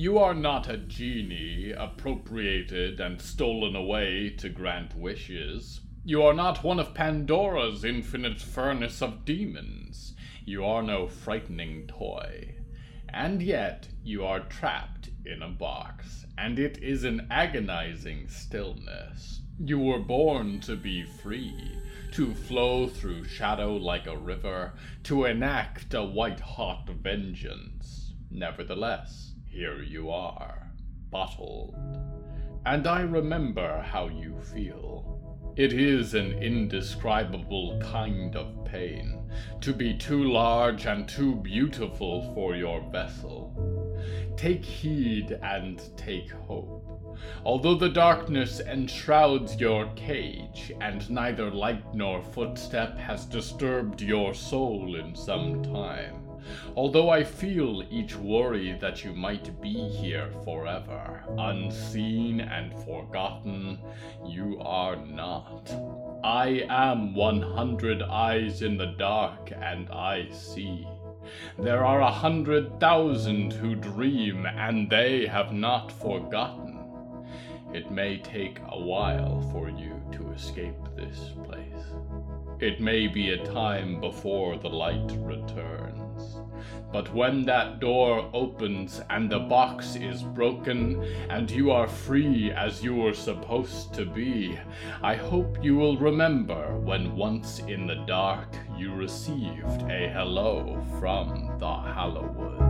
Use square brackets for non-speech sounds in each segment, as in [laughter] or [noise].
You are not a genie appropriated and stolen away to grant wishes. You are not one of Pandora's infinite furnace of demons. You are no frightening toy. And yet you are trapped in a box, and it is an agonizing stillness. You were born to be free, to flow through shadow like a river, to enact a white hot vengeance. Nevertheless, here you are, bottled. And I remember how you feel. It is an indescribable kind of pain to be too large and too beautiful for your vessel. Take heed and take hope. Although the darkness enshrouds your cage, and neither light nor footstep has disturbed your soul in some time, although I feel each worry that you might be here forever, unseen and forgotten, you are not. I am 100 eyes in the dark, and I see. There are a hundred thousand who dream, and they have not forgotten. It may take a while for you to escape this place. It may be a time before the light returns. But when that door opens and the box is broken and you are free as you were supposed to be, I hope you will remember when once in the dark you received a hello from the Hallowoods.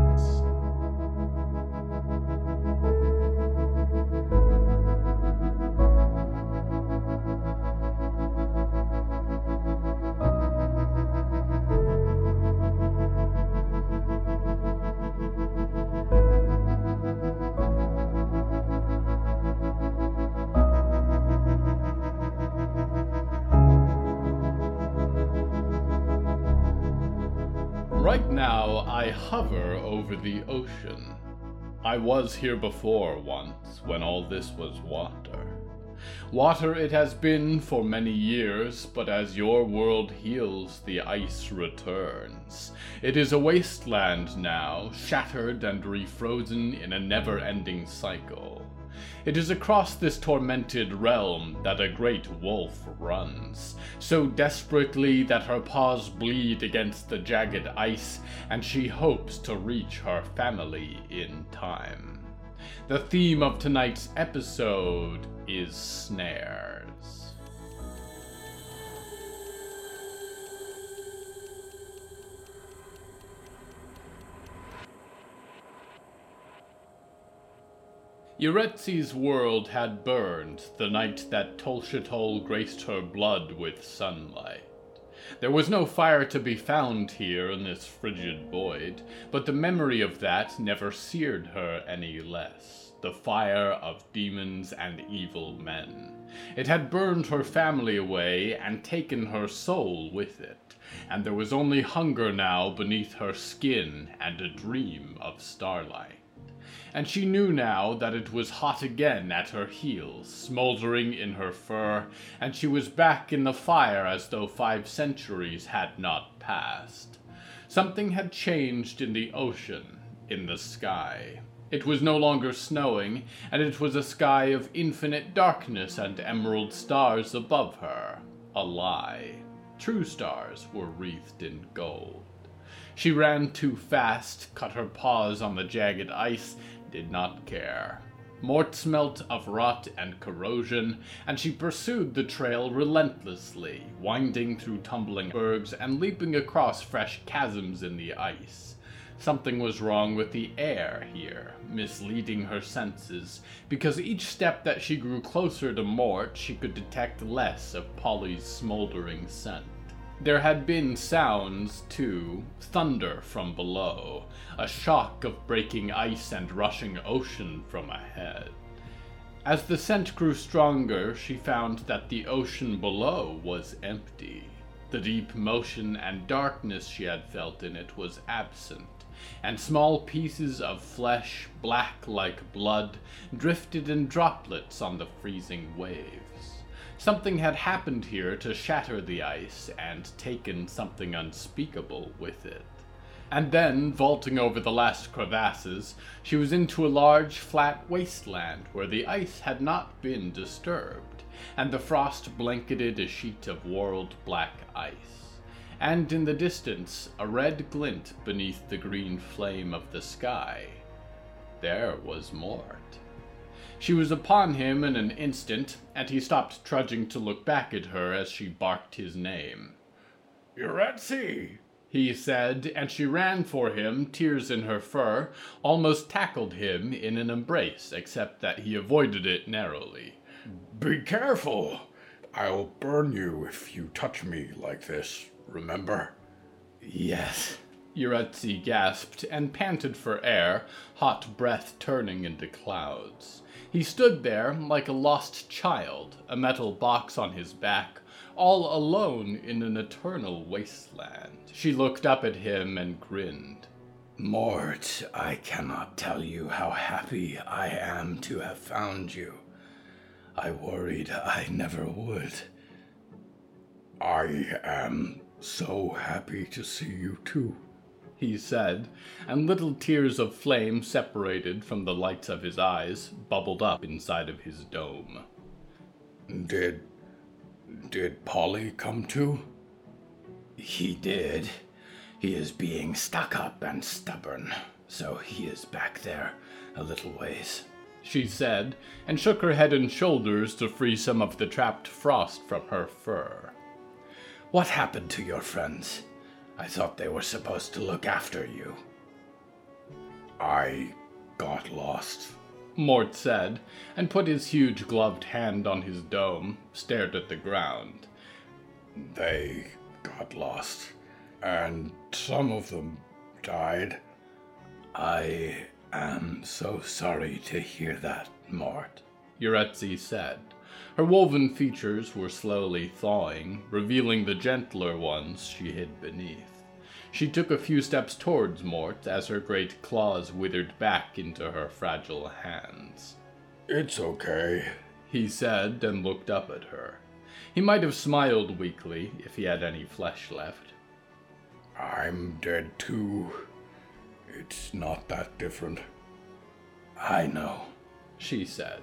Over the ocean. I was here before once, when all this was water. Water it has been for many years, but as your world heals, the ice returns. It is a wasteland now, shattered and refrozen in a never ending cycle. It is across this tormented realm that a great wolf runs, so desperately that her paws bleed against the jagged ice, and she hopes to reach her family in time. The theme of tonight's episode is snares. Yaretzi's world had burned the night that Tolshatol graced her blood with sunlight. There was no fire to be found here in this frigid void, but the memory of that never seared her any less. The fire of demons and evil men. It had burned her family away and taken her soul with it, and there was only hunger now beneath her skin and a dream of starlight and she knew now that it was hot again at her heels, smoldering in her fur, and she was back in the fire as though five centuries had not passed. Something had changed in the ocean, in the sky. It was no longer snowing, and it was a sky of infinite darkness and emerald stars above her. A lie. True stars were wreathed in gold. She ran too fast, cut her paws on the jagged ice, did not care. Mort smelt of rot and corrosion, and she pursued the trail relentlessly, winding through tumbling bergs and leaping across fresh chasms in the ice. Something was wrong with the air here, misleading her senses, because each step that she grew closer to Mort, she could detect less of Polly's smoldering scent. There had been sounds, too, thunder from below, a shock of breaking ice and rushing ocean from ahead. As the scent grew stronger, she found that the ocean below was empty. The deep motion and darkness she had felt in it was absent, and small pieces of flesh, black like blood, drifted in droplets on the freezing waves. Something had happened here to shatter the ice and taken something unspeakable with it. And then, vaulting over the last crevasses, she was into a large, flat wasteland where the ice had not been disturbed, and the frost blanketed a sheet of world black ice. And in the distance, a red glint beneath the green flame of the sky. There was Mort. She was upon him in an instant, and he stopped trudging to look back at her as she barked his name. Yaretzi! he said, and she ran for him, tears in her fur, almost tackled him in an embrace, except that he avoided it narrowly. Be careful! I'll burn you if you touch me like this, remember? Yes. Yaretzi gasped and panted for air, hot breath turning into clouds. He stood there like a lost child, a metal box on his back, all alone in an eternal wasteland. She looked up at him and grinned. Mort, I cannot tell you how happy I am to have found you. I worried I never would. I am so happy to see you too, he said, and little tears of flame separated from the lights of his eyes bubbled up inside of his dome. Did did Polly come too? He did. He is being stuck up and stubborn, so he is back there a little ways. She said, and shook her head and shoulders to free some of the trapped frost from her fur. What happened to your friends? I thought they were supposed to look after you. I got lost. Mort said, and put his huge gloved hand on his dome, stared at the ground. They got lost, and some of them died. I am so sorry to hear that, Mort, Yaretzi said. Her woven features were slowly thawing, revealing the gentler ones she hid beneath. She took a few steps towards Mort as her great claws withered back into her fragile hands. It's okay, he said and looked up at her. He might have smiled weakly if he had any flesh left. I'm dead too. It's not that different. I know, she said.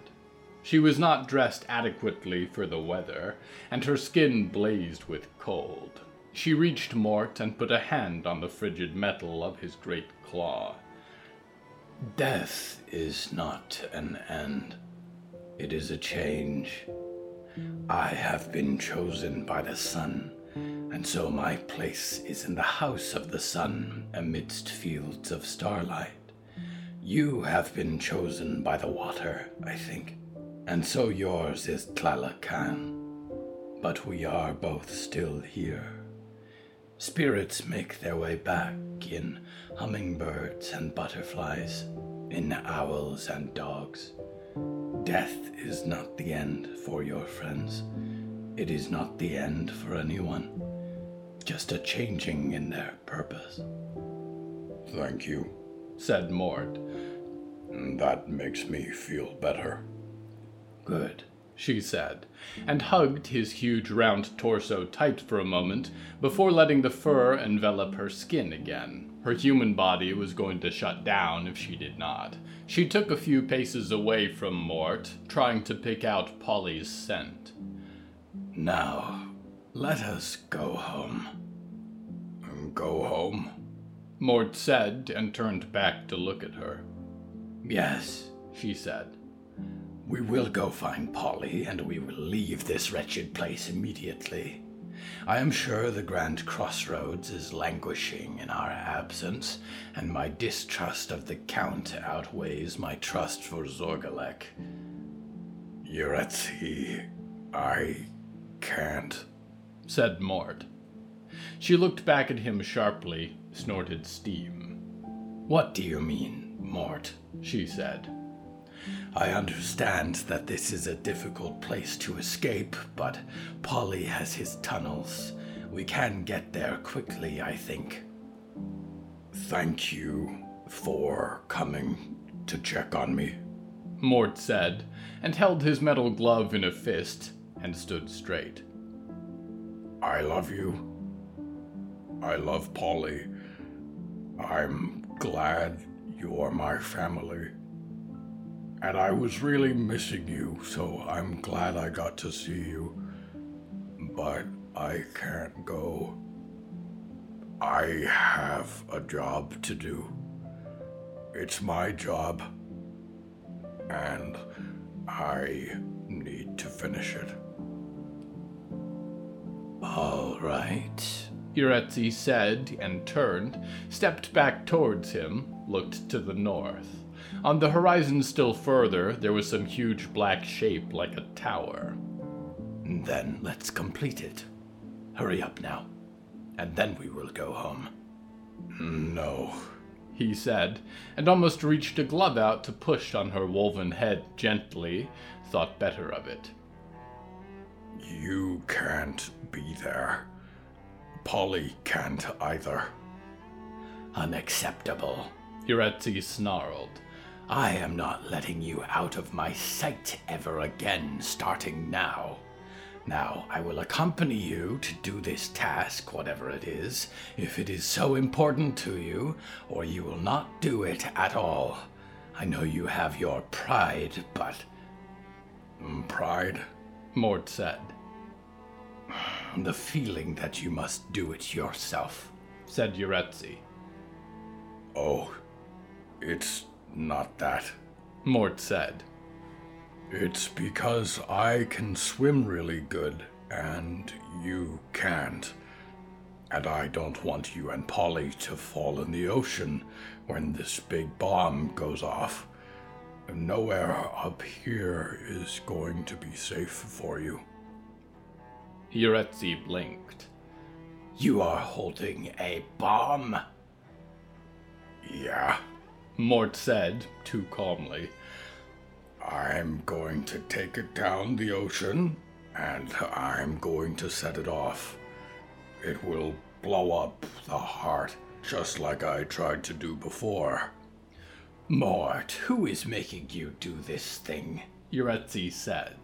She was not dressed adequately for the weather, and her skin blazed with cold. She reached Mort and put a hand on the frigid metal of his great claw. Death is not an end. It is a change. I have been chosen by the sun, and so my place is in the house of the sun amidst fields of starlight. You have been chosen by the water, I think, and so yours is Tlalocan. But we are both still here. Spirits make their way back in hummingbirds and butterflies, in owls and dogs. Death is not the end for your friends. It is not the end for anyone. Just a changing in their purpose. Thank you, said Mort. That makes me feel better. Good she said, and hugged his huge round torso tight for a moment before letting the fur envelop her skin again. Her human body was going to shut down if she did not. She took a few paces away from Mort, trying to pick out Polly's scent. Now, let us go home. Go home? Mort said and turned back to look at her. Yes, she said. We will go find Polly, and we will leave this wretched place immediately. I am sure the Grand Crossroads is languishing in our absence, and my distrust of the Count outweighs my trust for Zorgalek. Yaretzi, I can't, said Mort. She looked back at him sharply, snorted steam. What do you mean, Mort? she said. I understand that this is a difficult place to escape, but Polly has his tunnels. We can get there quickly, I think. Thank you for coming to check on me, Mort said, and held his metal glove in a fist and stood straight. I love you. I love Polly. I'm glad you're my family. And I was really missing you, so I'm glad I got to see you. But I can't go. I have a job to do. It's my job. And I need to finish it. All right. Yaretzi said and turned, stepped back towards him, looked to the north. On the horizon still further, there was some huge black shape like a tower. Then let's complete it. Hurry up now, and then we will go home. No. He said, and almost reached a glove out to push on her woven head gently, thought better of it. You can't be there. Polly can't either. Unacceptable. Yaretzi snarled. I am not letting you out of my sight ever again, starting now. Now, I will accompany you to do this task, whatever it is, if it is so important to you, or you will not do it at all. I know you have your pride, but. Mm, Pride? Mort said, The feeling that you must do it yourself. said Yaretzi. Oh, it's not that. Mort said, It's because I can swim really good and you can't. And I don't want you and Polly to fall in the ocean when this big bomb goes off. Nowhere up here is going to be safe for you. Yaretzi blinked. You are holding a bomb. Yeah, Mort said, too calmly. I'm going to take it down the ocean and I'm going to set it off. It will blow up the heart just like I tried to do before. Mort, who is making you do this thing? Yaretzi said.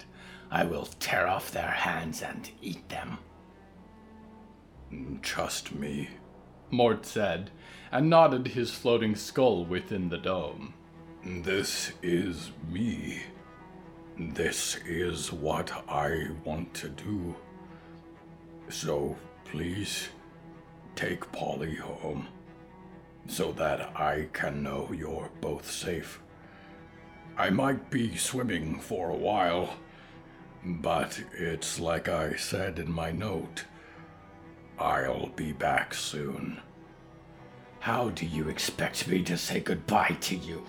I will tear off their hands and eat them. Trust me. Mort said, and nodded his floating skull within the dome. This is me. This is what I want to do. So please take Polly home so that I can know you're both safe. I might be swimming for a while, but it's like I said in my note. I'll be back soon. How do you expect me to say goodbye to you?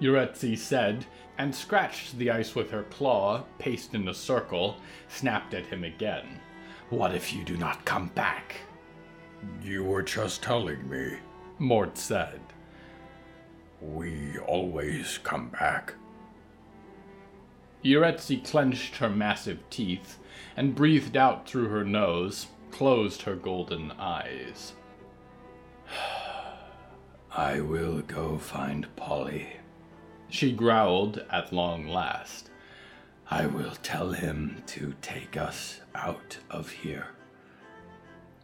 Yaretzi said, and scratched the ice with her claw, paced in a circle, snapped at him again. What if you do not come back? You were just telling me. Mort said. We always come back. Yaretzi clenched her massive teeth and breathed out through her nose, closed her golden eyes. I will go find Polly. She growled at long last. I will tell him to take us out of here.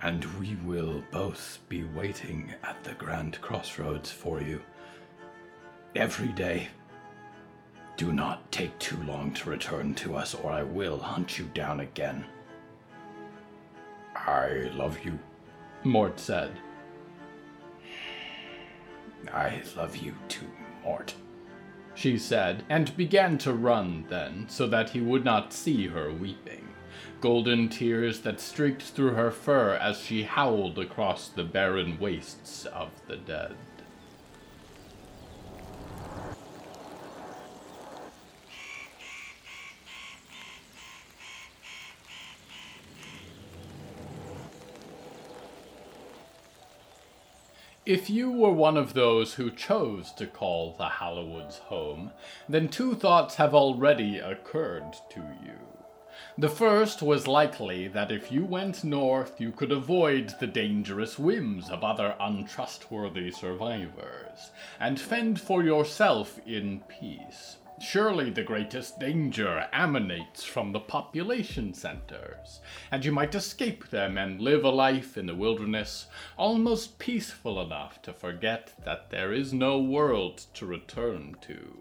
And we will both be waiting at the Grand Crossroads for you. Every day. Do not take too long to return to us, or I will hunt you down again. I love you. Mort said. I love you too, Mort. She said, and began to run then, so that he would not see her weeping. Golden tears that streaked through her fur as she howled across the barren wastes of the dead. If you were one of those who chose to call the Hallowoods home, then two thoughts have already occurred to you. The first was likely that if you went north, you could avoid the dangerous whims of other untrustworthy survivors, and fend for yourself in peace. Surely the greatest danger emanates from the population centers, and you might escape them and live a life in the wilderness almost peaceful enough to forget that there is no world to return to.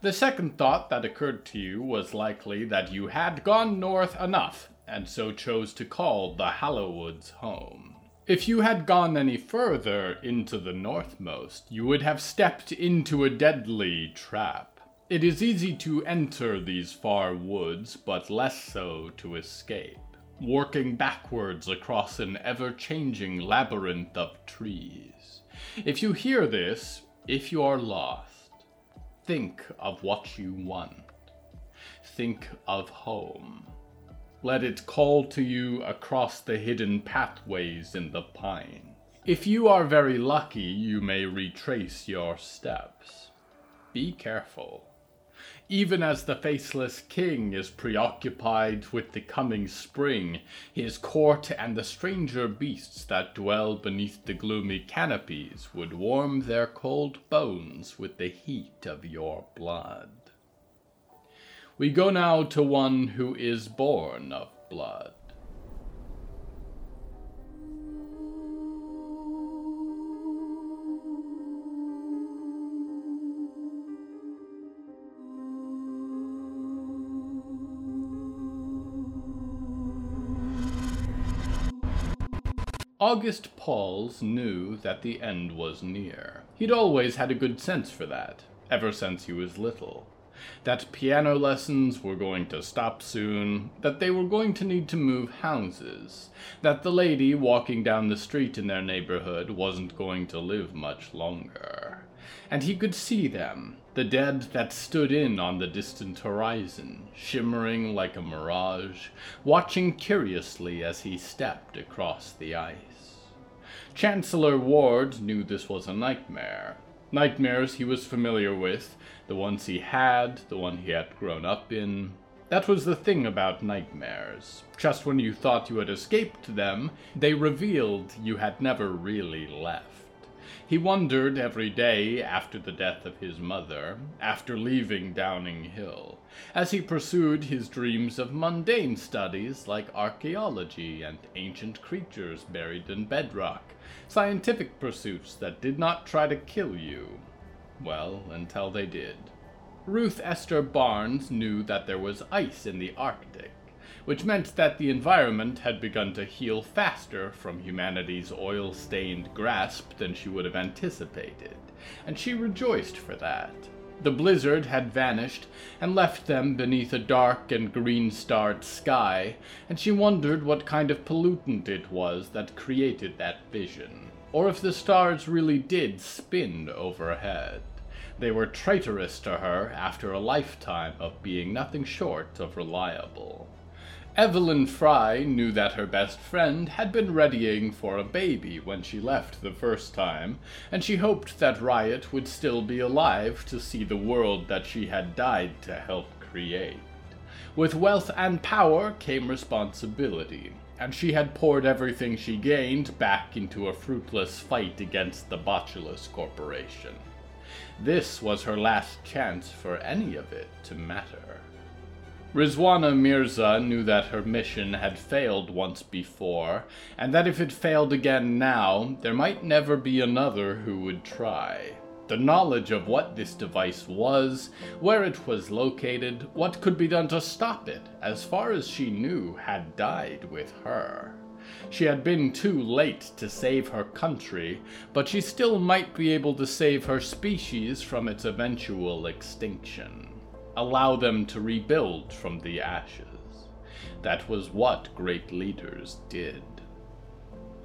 The second thought that occurred to you was likely that you had gone north enough, and so chose to call the Hallowoods home. If you had gone any further into the northmost, you would have stepped into a deadly trap. It is easy to enter these far woods, but less so to escape, working backwards across an ever changing labyrinth of trees. If you hear this, if you are lost, think of what you want. Think of home. Let it call to you across the hidden pathways in the pine. If you are very lucky, you may retrace your steps. Be careful even as the faceless king is preoccupied with the coming spring, his court and the stranger beasts that dwell beneath the gloomy canopies would warm their cold bones with the heat of your blood. We go now to one who is born of blood. August Pauls knew that the end was near. He'd always had a good sense for that, ever since he was little. That piano lessons were going to stop soon, that they were going to need to move houses, that the lady walking down the street in their neighborhood wasn't going to live much longer. And he could see them, the dead that stood in on the distant horizon, shimmering like a mirage, watching curiously as he stepped across the ice. Chancellor Ward knew this was a nightmare. Nightmares he was familiar with, the ones he had, the one he had grown up in. That was the thing about nightmares. Just when you thought you had escaped them, they revealed you had never really left. He wondered every day after the death of his mother, after leaving Downing Hill, as he pursued his dreams of mundane studies like archaeology and ancient creatures buried in bedrock, scientific pursuits that did not try to kill you. Well, until they did. Ruth Esther Barnes knew that there was ice in the Arctic which meant that the environment had begun to heal faster from humanity's oil stained grasp than she would have anticipated, and she rejoiced for that. The blizzard had vanished and left them beneath a dark and green starred sky, and she wondered what kind of pollutant it was that created that vision, or if the stars really did spin overhead. They were traitorous to her after a lifetime of being nothing short of reliable. Evelyn Fry knew that her best friend had been readying for a baby when she left the first time, and she hoped that Riot would still be alive to see the world that she had died to help create. With wealth and power came responsibility, and she had poured everything she gained back into a fruitless fight against the Botulus Corporation. This was her last chance for any of it to matter. Rizwana Mirza knew that her mission had failed once before, and that if it failed again now, there might never be another who would try. The knowledge of what this device was, where it was located, what could be done to stop it, as far as she knew, had died with her. She had been too late to save her country, but she still might be able to save her species from its eventual extinction allow them to rebuild from the ashes. That was what great leaders did.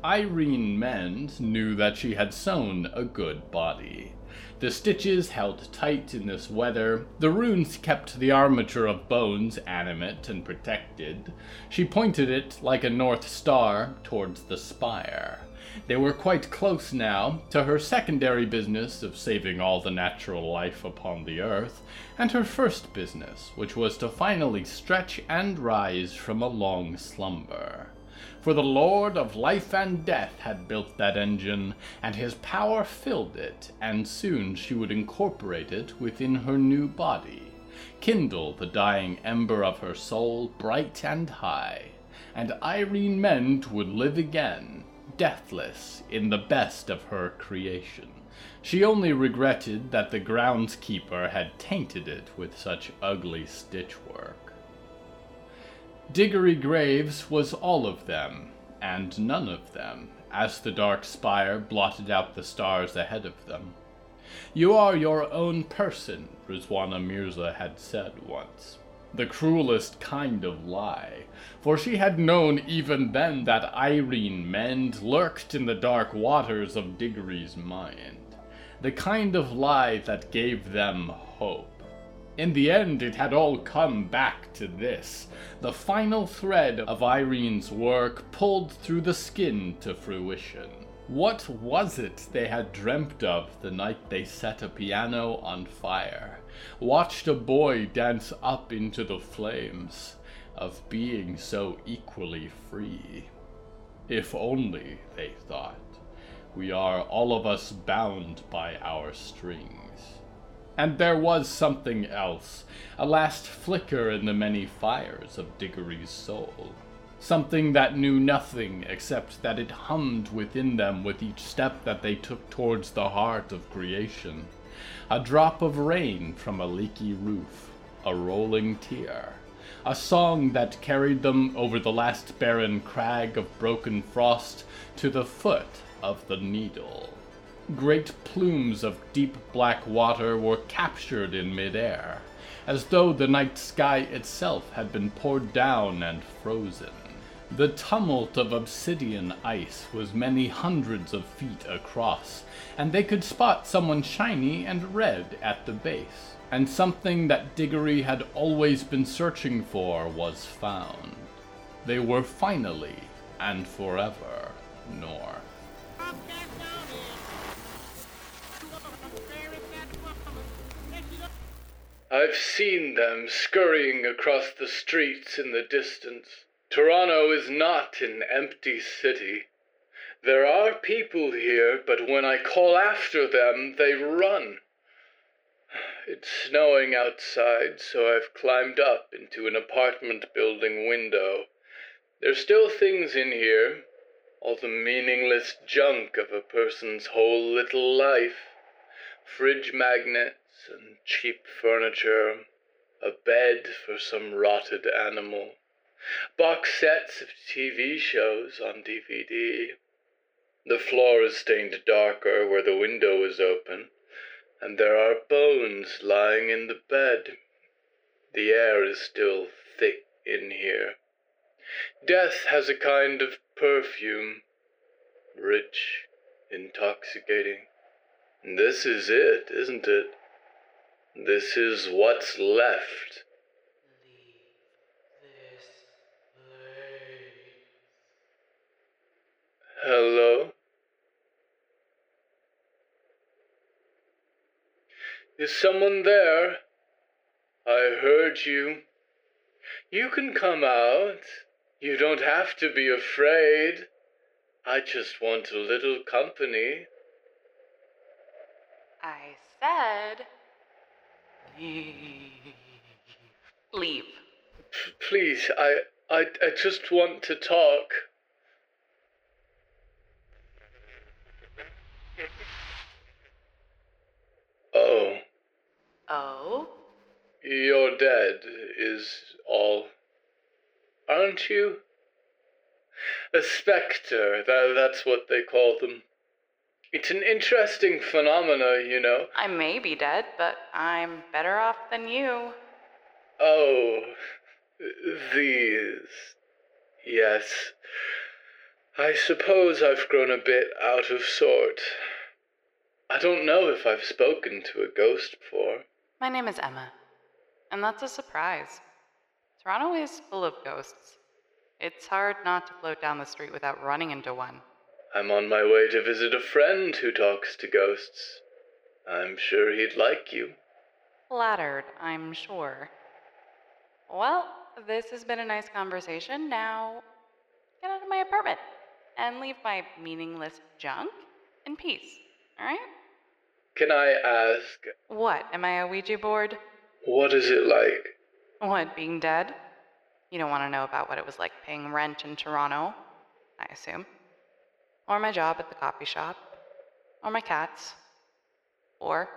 Irene Mend knew that she had sewn a good body. The stitches held tight in this weather, the runes kept the armature of bones animate and protected. She pointed it like a north star towards the spire. They were quite close now to her secondary business of saving all the natural life upon the earth, and her first business, which was to finally stretch and rise from a long slumber. For the Lord of Life and Death had built that engine, and his power filled it, and soon she would incorporate it within her new body, kindle the dying ember of her soul bright and high, and Irene Mend would live again, deathless, in the best of her creation. She only regretted that the groundskeeper had tainted it with such ugly stitchwork. Diggory Graves was all of them, and none of them, as the dark spire blotted out the stars ahead of them. You are your own person, Rizwana Mirza had said once. The cruelest kind of lie, for she had known even then that Irene Mend lurked in the dark waters of Diggory's mind. The kind of lie that gave them hope. In the end, it had all come back to this the final thread of Irene's work pulled through the skin to fruition. What was it they had dreamt of the night they set a piano on fire, watched a boy dance up into the flames, of being so equally free? If only, they thought, we are all of us bound by our strings. And there was something else, a last flicker in the many fires of Diggory's soul. Something that knew nothing except that it hummed within them with each step that they took towards the heart of creation. A drop of rain from a leaky roof, a rolling tear, a song that carried them over the last barren crag of broken frost to the foot of the needle. Great plumes of deep black water were captured in midair, as though the night sky itself had been poured down and frozen. The tumult of obsidian ice was many hundreds of feet across, and they could spot someone shiny and red at the base. And something that Diggory had always been searching for was found. They were finally and forever north. I've seen them scurrying across the streets in the distance. Toronto is not an empty city. There are people here, but when I call after them, they run. It's snowing outside, so I've climbed up into an apartment building window. There's still things in here, all the meaningless junk of a person's whole little life. Fridge magnets and cheap furniture, a bed for some rotted animal, box sets of TV shows on DVD. The floor is stained darker where the window is open, and there are bones lying in the bed. The air is still thick in here. Death has a kind of perfume, rich, intoxicating. This is it, isn't it? This is what's left. Hello? Is someone there? I heard you. You can come out. You don't have to be afraid. I just want a little company. I said Leave. Please, I, I, I just want to talk. Oh. Oh? You're dead, is all. Aren't you? A spectre, that, that's what they call them. It's an interesting phenomena, you know. I may be dead, but I'm better off than you. Oh, these. Yes. I suppose I've grown a bit out of sort. I don't know if I've spoken to a ghost before. My name is Emma, and that's a surprise. Toronto is full of ghosts. It's hard not to float down the street without running into one. I'm on my way to visit a friend who talks to ghosts. I'm sure he'd like you. Flattered, I'm sure. Well, this has been a nice conversation. Now, get out of my apartment and leave my meaningless junk in peace, alright? Can I ask, What? Am I a Ouija board? what is it like? What, being dead? You don't want to know about what it was like paying rent in Toronto, I assume. Or my job at the coffee shop. Or my cats. Or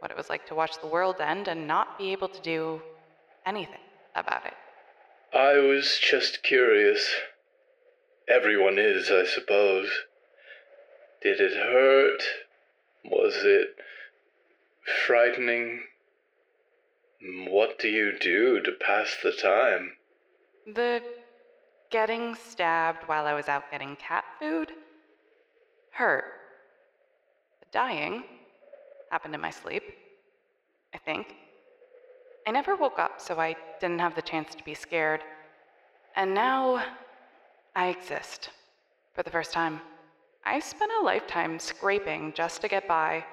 what it was like to watch the world end and not be able to do anything about it. I was just curious. Everyone is, I suppose. Did it hurt? Was it frightening? What do you do to pass the time? The getting stabbed while I was out getting cat food hurt. The dying happened in my sleep, I think. I never woke up, so I didn't have the chance to be scared. And now I exist for the first time. I spent a lifetime scraping just to get by,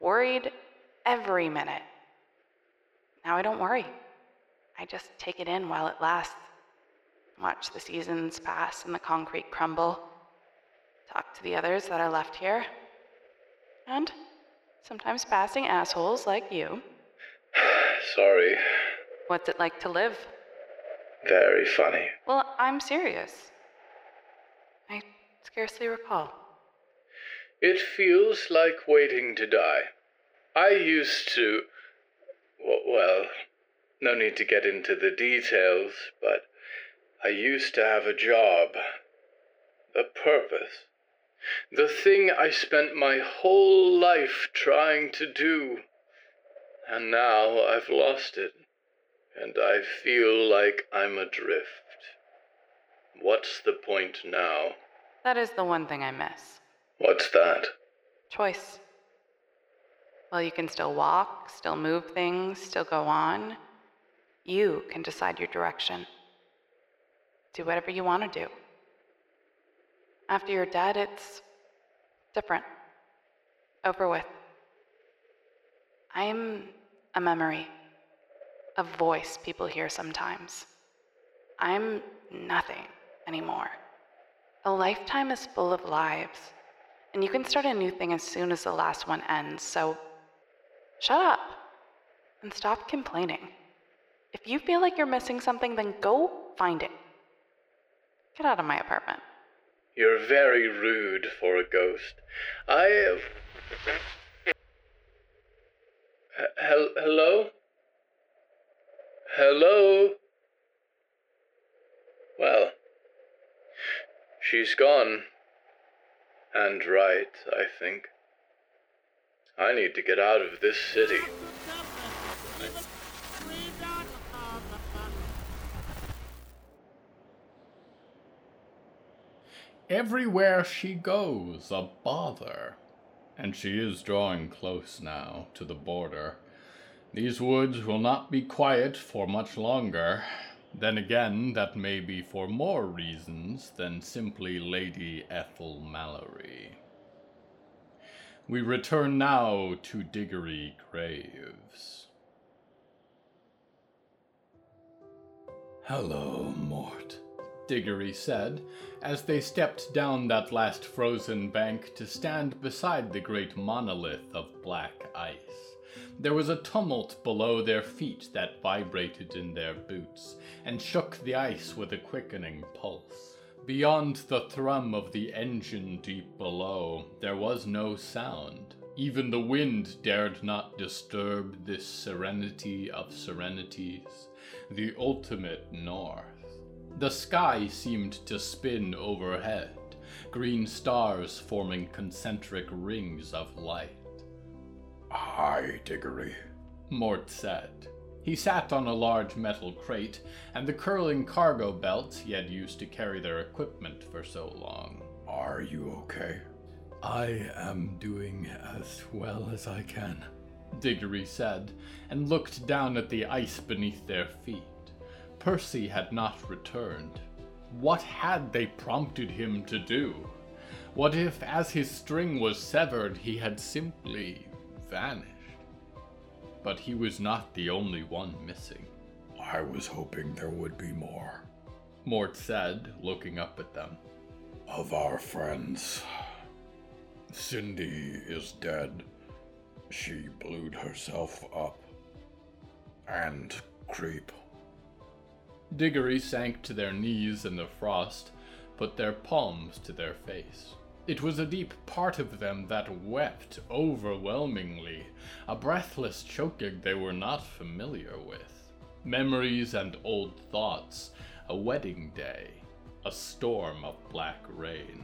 worried every minute. Now I don't worry. I just take it in while it lasts. Watch the seasons pass and the concrete crumble. Talk to the others that are left here. And sometimes passing assholes like you. [sighs] Sorry. What's it like to live? Very funny. Well, I'm serious. Scarcely recall. It feels like waiting to die. I used to. Well, no need to get into the details, but I used to have a job, a purpose. The thing I spent my whole life trying to do. And now I've lost it, and I feel like I'm adrift. What's the point now? That is the one thing I miss What's that? choice. Well, you can still walk, still move things, still go on. You can decide your direction. Do whatever you want to do. After you're dead, it's different. Over with. I'm a memory, a voice people hear sometimes. I'm nothing anymore. A lifetime is full of lives, and you can start a new thing as soon as the last one ends, so shut up and stop complaining. If you feel like you're missing something, then go find it. Get out of my apartment. You're very rude for a ghost. I. H- hel- hello? Hello? Well, she's gone. And right, I think. I need to get out of this city. Everywhere she goes, a bother. And she is drawing close now to the border. These woods will not be quiet for much longer. Then again, that may be for more reasons than simply Lady Ethel Mallory. We return now to Diggory Graves. Hello, Mort. Diggory said, as they stepped down that last frozen bank to stand beside the great monolith of black ice. There was a tumult below their feet that vibrated in their boots and shook the ice with a quickening pulse. Beyond the thrum of the engine deep below, there was no sound. Even the wind dared not disturb this serenity of serenities, the ultimate north. The sky seemed to spin overhead, green stars forming concentric rings of light. Hi, Diggory. Mort said. He sat on a large metal crate and the curling cargo belts he had used to carry their equipment for so long. Are you okay? I am doing as well as I can. Diggory said, and looked down at the ice beneath their feet. Percy had not returned. What had they prompted him to do? What if, as his string was severed, he had simply vanished? But he was not the only one missing. I was hoping there would be more. Mort said, looking up at them. Of our friends, Cindy is dead. She blew herself up. And Creep. Diggory sank to their knees in the frost, put their palms to their face. It was a deep part of them that wept overwhelmingly, a breathless choking they were not familiar with. Memories and old thoughts, a wedding day, a storm of black rain.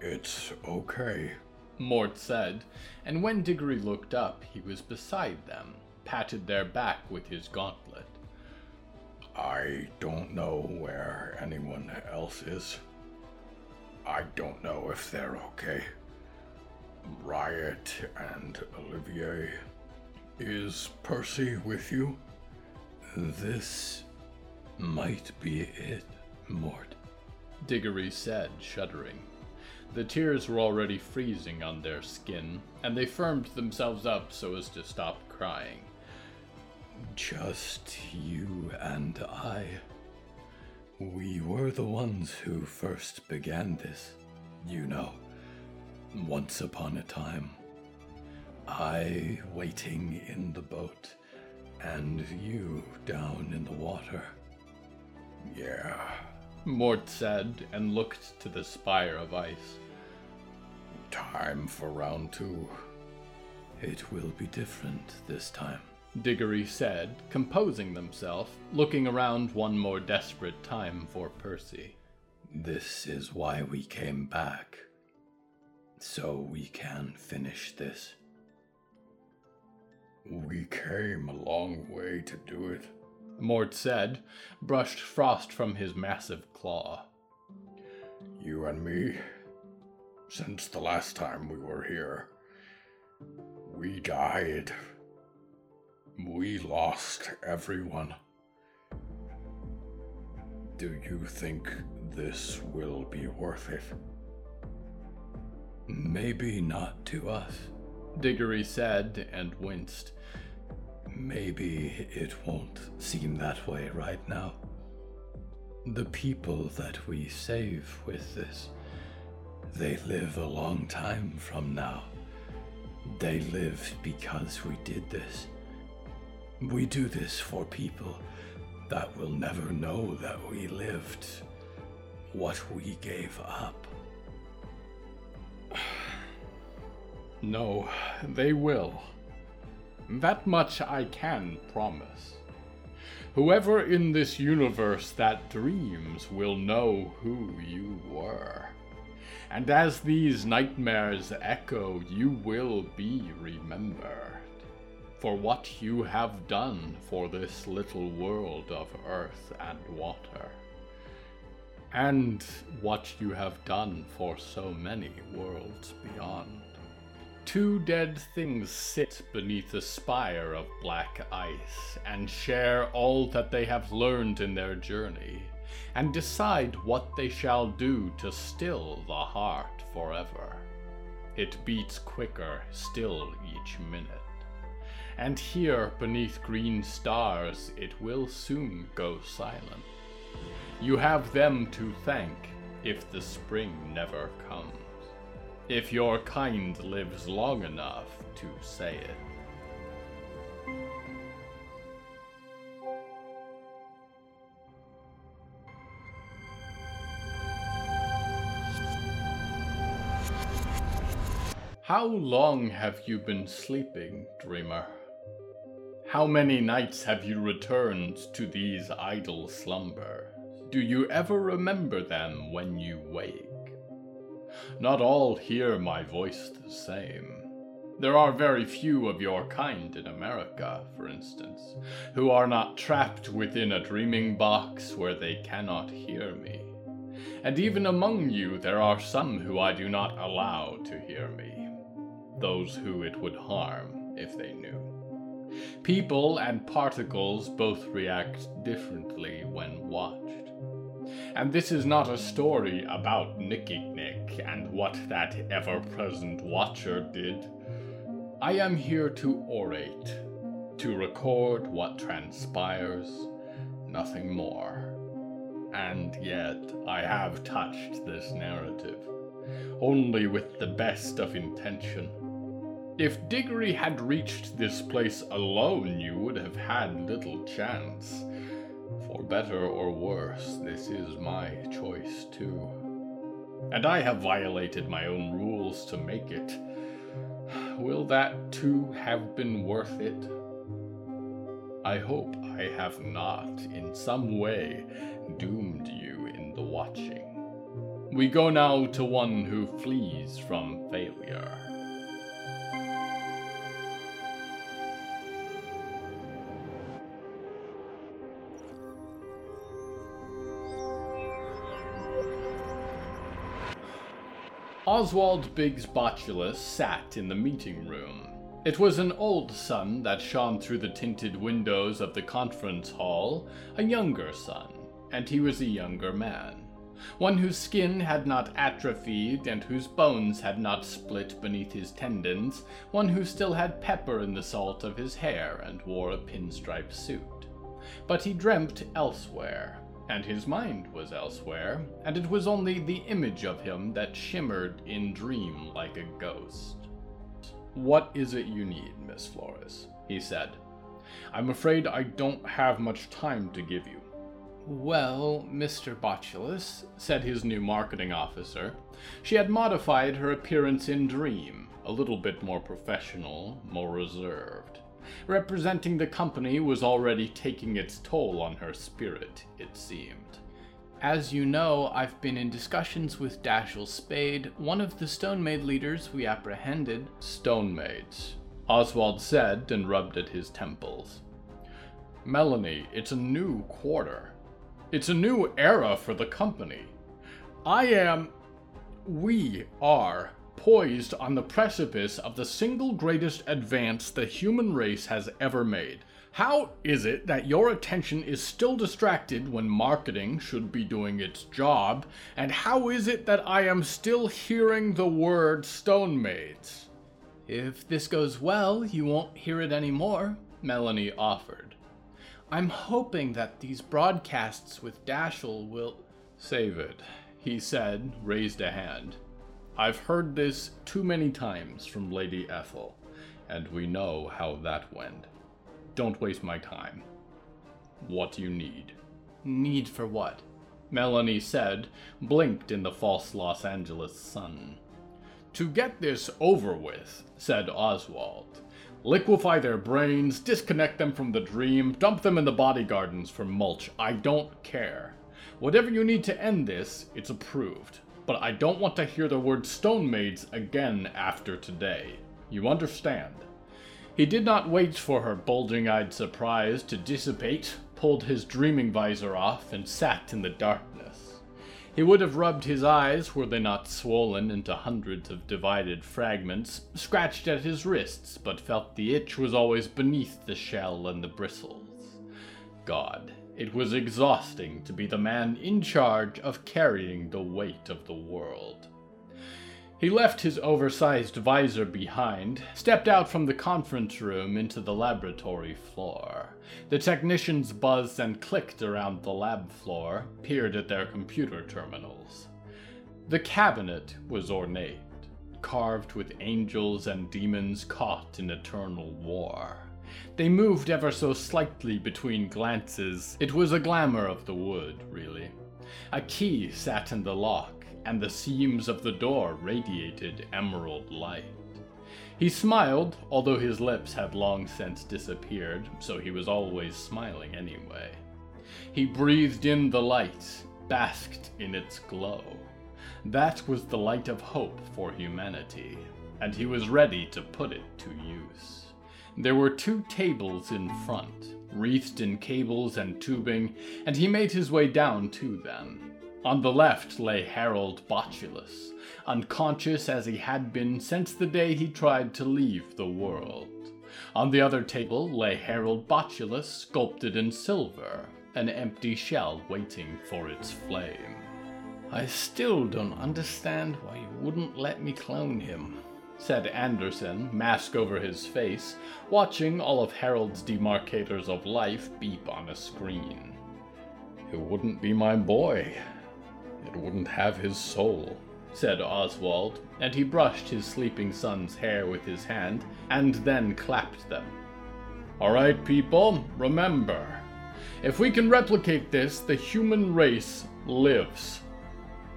It's okay, Mort said, and when Diggory looked up, he was beside them, patted their back with his gauntlet. I don't know where anyone else is. I don't know if they're okay. Riot and Olivier. Is Percy with you? This might be it, Mort. Diggory said, shuddering. The tears were already freezing on their skin, and they firmed themselves up so as to stop crying. Just you and I. We were the ones who first began this, you know. Once upon a time. I waiting in the boat, and you down in the water. Yeah. Mort said, and looked to the spire of ice. Time for round two. It will be different this time. Diggory said, composing themselves, looking around one more desperate time for Percy. This is why we came back. So we can finish this. We came a long way to do it. Mort said, brushed frost from his massive claw. You and me, since the last time we were here, we died. We lost everyone. Do you think this will be worth it? Maybe not to us. Diggory said and winced. Maybe it won't seem that way right now. The people that we save with this, they live a long time from now. They live because we did this. We do this for people that will never know that we lived what we gave up. [sighs] No, they will. That much I can promise. Whoever in this universe that dreams will know who you were. And as these nightmares echo, you will be remembered for what you have done for this little world of earth and water, and what you have done for so many worlds beyond. Two dead things sit beneath a spire of black ice and share all that they have learned in their journey, and decide what they shall do to still the heart forever. It beats quicker still each minute and here beneath green stars it will soon go silent. You have them to thank if the spring never comes, if your kind lives long enough to say it. How long have you been sleeping, dreamer? How many nights have you returned to these idle slumbers? Do you ever remember them when you wake? Not all hear my voice the same. There are very few of your kind in America, for instance, who are not trapped within a dreaming box where they cannot hear me. And even among you, there are some who I do not allow to hear me, those who it would harm if they knew. People and particles both react differently when watched. And this is not a story about Nicky Nick and what that ever present watcher did. I am here to orate, to record what transpires, nothing more. and yet I have touched this narrative, only with the best of intention. If Diggory had reached this place alone, you would have had little chance. For better or worse, this is my choice too. And I have violated my own rules to make it. Will that too have been worth it? I hope I have not, in some way, doomed you in the watching. We go now to one who flees from failure. Oswald Biggs Botulus sat in the meeting room. It was an old sun that shone through the tinted windows of the conference hall, a younger sun, and he was a younger man. One whose skin had not atrophied and whose bones had not split beneath his tendons, one who still had pepper in the salt of his hair and wore a pinstripe suit. But he dreamt elsewhere, and his mind was elsewhere, and it was only the image of him that shimmered in dream like a ghost. What is it you need, Miss Flores? he said. I'm afraid I don't have much time to give you. Well, Mr. Botulus, said his new marketing officer. She had modified her appearance in Dream, a little bit more professional, more reserved. Representing the company was already taking its toll on her spirit, it seemed. As you know, I've been in discussions with Dashiell Spade, one of the Stonemaid leaders we apprehended. Stonemaids, Oswald said and rubbed at his temples. Melanie, it's a new quarter. It's a new era for the company. I am. We are poised on the precipice of the single greatest advance the human race has ever made. How is it that your attention is still distracted when marketing should be doing its job? And how is it that I am still hearing the word stonemaids? If this goes well, you won't hear it anymore, Melanie offered. I'm hoping that these broadcasts with Dashiell will. Save it, he said, raised a hand. I've heard this too many times from Lady Ethel, and we know how that went. Don't waste my time. What do you need? Need for what? Melanie said, blinked in the false Los Angeles sun. To get this over with, said Oswald. Liquefy their brains, disconnect them from the dream, dump them in the body gardens for mulch. I don't care. Whatever you need to end this, it's approved but I don't want to hear the word stone maids again after today. You understand? He did not wait for her bulging eyed surprise to dissipate, pulled his dreaming visor off, and sat in the darkness. He would have rubbed his eyes were they not swollen into hundreds of divided fragments, scratched at his wrists, but felt the itch was always beneath the shell and the bristles. God, it was exhausting to be the man in charge of carrying the weight of the world. He left his oversized visor behind, stepped out from the conference room into the laboratory floor. The technicians buzzed and clicked around the lab floor, peered at their computer terminals. The cabinet was ornate, carved with angels and demons caught in eternal war. They moved ever so slightly between glances. It was a glamour of the wood, really. A key sat in the lock, and the seams of the door radiated emerald light. He smiled, although his lips had long since disappeared, so he was always smiling anyway. He breathed in the light, basked in its glow. That was the light of hope for humanity, and he was ready to put it to use. There were two tables in front, wreathed in cables and tubing, and he made his way down to them. On the left lay Harold Botulus, unconscious as he had been since the day he tried to leave the world. On the other table lay Harold Botulus, sculpted in silver, an empty shell waiting for its flame. I still don't understand why you wouldn't let me clone him, said Anderson, mask over his face, watching all of Harold's demarcators of life beep on a screen. it wouldn't be my boy. It wouldn't have his soul, said Oswald, and he brushed his sleeping son's hair with his hand and then clapped them. All right, people, remember if we can replicate this, the human race lives.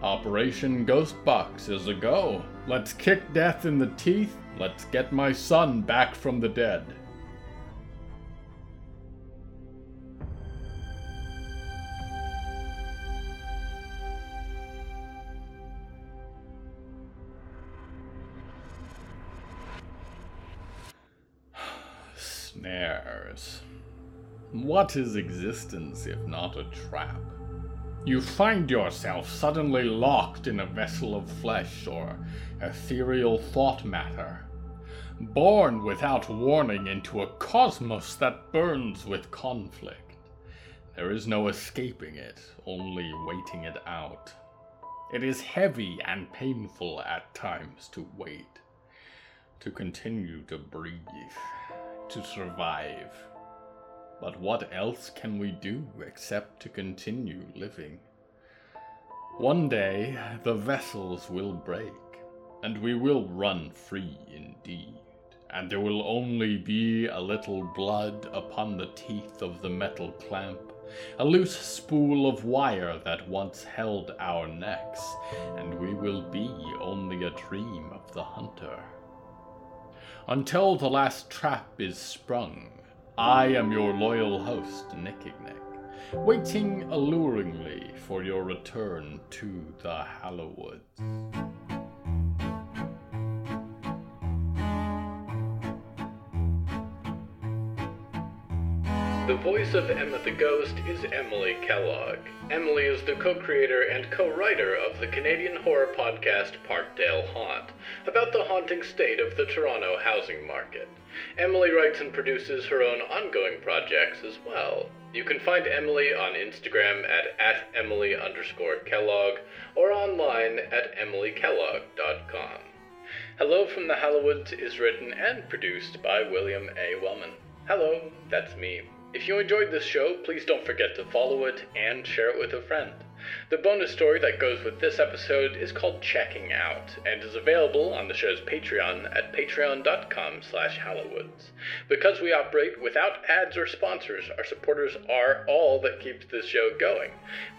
Operation Ghost Box is a go. Let's kick death in the teeth. Let's get my son back from the dead. [sighs] Snares. What is existence if not a trap? You find yourself suddenly locked in a vessel of flesh or ethereal thought matter, born without warning into a cosmos that burns with conflict. There is no escaping it, only waiting it out. It is heavy and painful at times to wait, to continue to breathe, to survive. But what else can we do except to continue living? One day the vessels will break, and we will run free indeed, and there will only be a little blood upon the teeth of the metal clamp, a loose spool of wire that once held our necks, and we will be only a dream of the hunter. Until the last trap is sprung, I am your loyal host, Nickignick, waiting alluringly for your return to the Hallowoods. The voice of Emma the Ghost is Emily Kellogg. Emily is the co creator and co writer of the Canadian horror podcast Parkdale Haunt, about the haunting state of the Toronto housing market. Emily writes and produces her own ongoing projects as well. You can find Emily on Instagram at, at Emily underscore Kellogg or online at emilykellogg.com. Hello from the Hallowoods is written and produced by William A. Wellman. Hello, that's me. If you enjoyed this show, please don't forget to follow it and share it with a friend. The bonus story that goes with this episode is called Checking Out and is available on the show's Patreon at patreon.com slash hallowoods. Because we operate without ads or sponsors, our supporters are all that keeps this show going.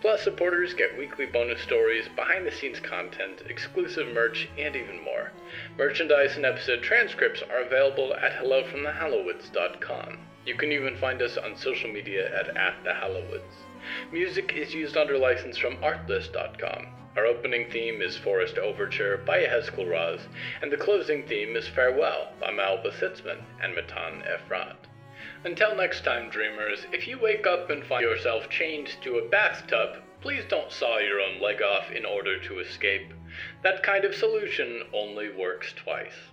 Plus, supporters get weekly bonus stories, behind-the-scenes content, exclusive merch, and even more. Merchandise and episode transcripts are available at hellofromthehallowoods.com. You can even find us on social media at, at the Hallowoods. Music is used under license from Artlist.com. Our opening theme is Forest Overture by Yehezkel Raz, and the closing theme is Farewell by Malba Sitzman and Matan Efrat. Until next time, dreamers, if you wake up and find yourself chained to a bathtub, please don't saw your own leg off in order to escape. That kind of solution only works twice.